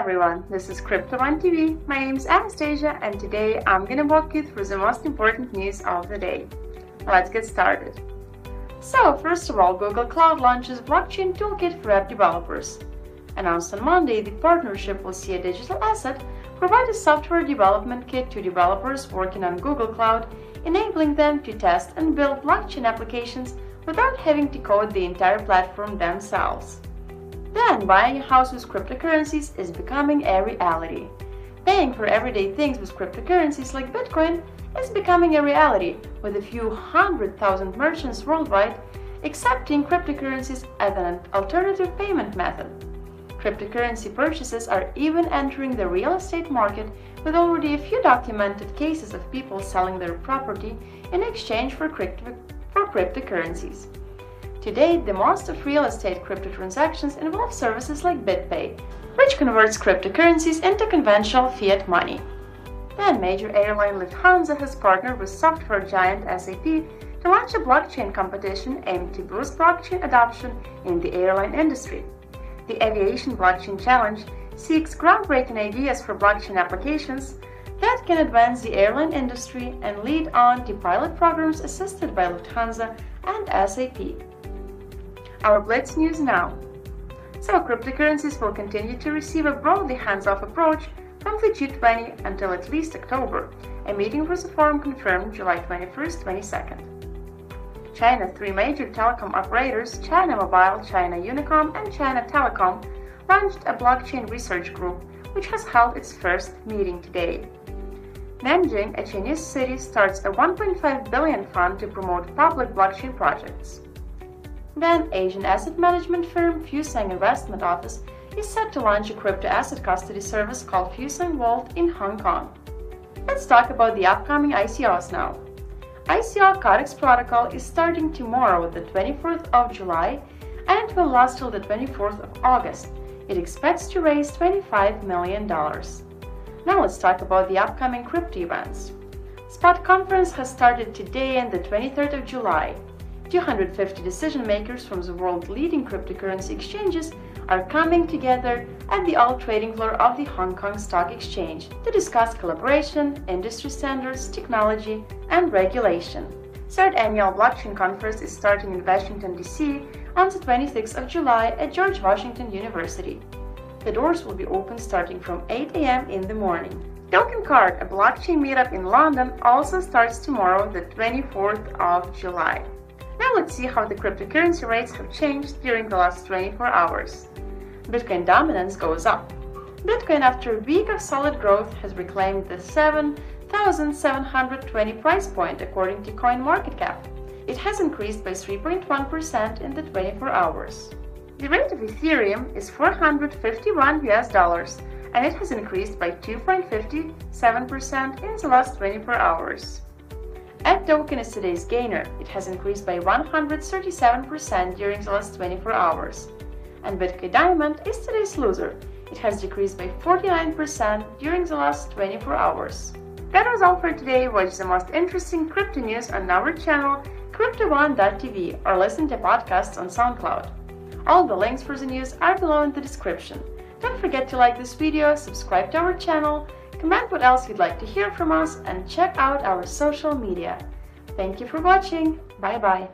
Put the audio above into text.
everyone, this is Crypto One TV. My name is Anastasia and today I'm gonna walk you through the most important news of the day. Let's get started. So, first of all, Google Cloud launches Blockchain Toolkit for app developers. Announced on Monday, the partnership will see a digital asset provide a software development kit to developers working on Google Cloud, enabling them to test and build blockchain applications without having to code the entire platform themselves. Then, buying a house with cryptocurrencies is becoming a reality. Paying for everyday things with cryptocurrencies like Bitcoin is becoming a reality, with a few hundred thousand merchants worldwide accepting cryptocurrencies as an alternative payment method. Cryptocurrency purchases are even entering the real estate market, with already a few documented cases of people selling their property in exchange for, crypto for cryptocurrencies. Today, the most of real estate crypto transactions involve services like BitPay, which converts cryptocurrencies into conventional fiat money. Then, major airline Lufthansa has partnered with software giant SAP to launch a blockchain competition aimed to boost blockchain adoption in the airline industry. The Aviation Blockchain Challenge seeks groundbreaking ideas for blockchain applications that can advance the airline industry and lead on to pilot programs assisted by Lufthansa and SAP. Our Blitz News now. So, cryptocurrencies will continue to receive a broadly hands-off approach from the G20 until at least October. A meeting for the forum confirmed July 21st, 22nd. China's three major telecom operators, China Mobile, China Unicom, and China Telecom, launched a blockchain research group which has held its first meeting today. Nanjing, a Chinese city, starts a 1.5 billion fund to promote public blockchain projects. Then, Asian asset management firm Fusang Investment Office is set to launch a crypto asset custody service called Fusang Vault in Hong Kong. Let's talk about the upcoming ICOs now. ICO Codex Protocol is starting tomorrow, the 24th of July, and will last till the 24th of August. It expects to raise $25 million. Now let's talk about the upcoming crypto events. Spot Conference has started today and the 23rd of July. 250 decision makers from the world's leading cryptocurrency exchanges are coming together at the all trading floor of the Hong Kong Stock Exchange to discuss collaboration, industry standards, technology, and regulation. Third annual blockchain conference is starting in Washington, D.C. on the 26th of July at George Washington University. The doors will be open starting from 8 a.m. in the morning. Token Card, a blockchain meetup in London, also starts tomorrow, the 24th of July. Now let's see how the cryptocurrency rates have changed during the last 24 hours. Bitcoin dominance goes up. Bitcoin, after a week of solid growth, has reclaimed the 7,720 price point according to CoinMarketCap. It has increased by 3.1% in the 24 hours. The rate of Ethereum is 451 US dollars, and it has increased by 2.57% in the last 24 hours. AdToken is today's gainer. It has increased by 137% during the last 24 hours. And Bitcoin Diamond is today's loser. It has decreased by 49% during the last 24 hours. That was all for today. Watch the most interesting crypto news on our channel, CryptoOne.tv, or listen to podcasts on SoundCloud. All the links for the news are below in the description. Don't forget to like this video, subscribe to our channel, Comment what else you'd like to hear from us and check out our social media. Thank you for watching. Bye bye.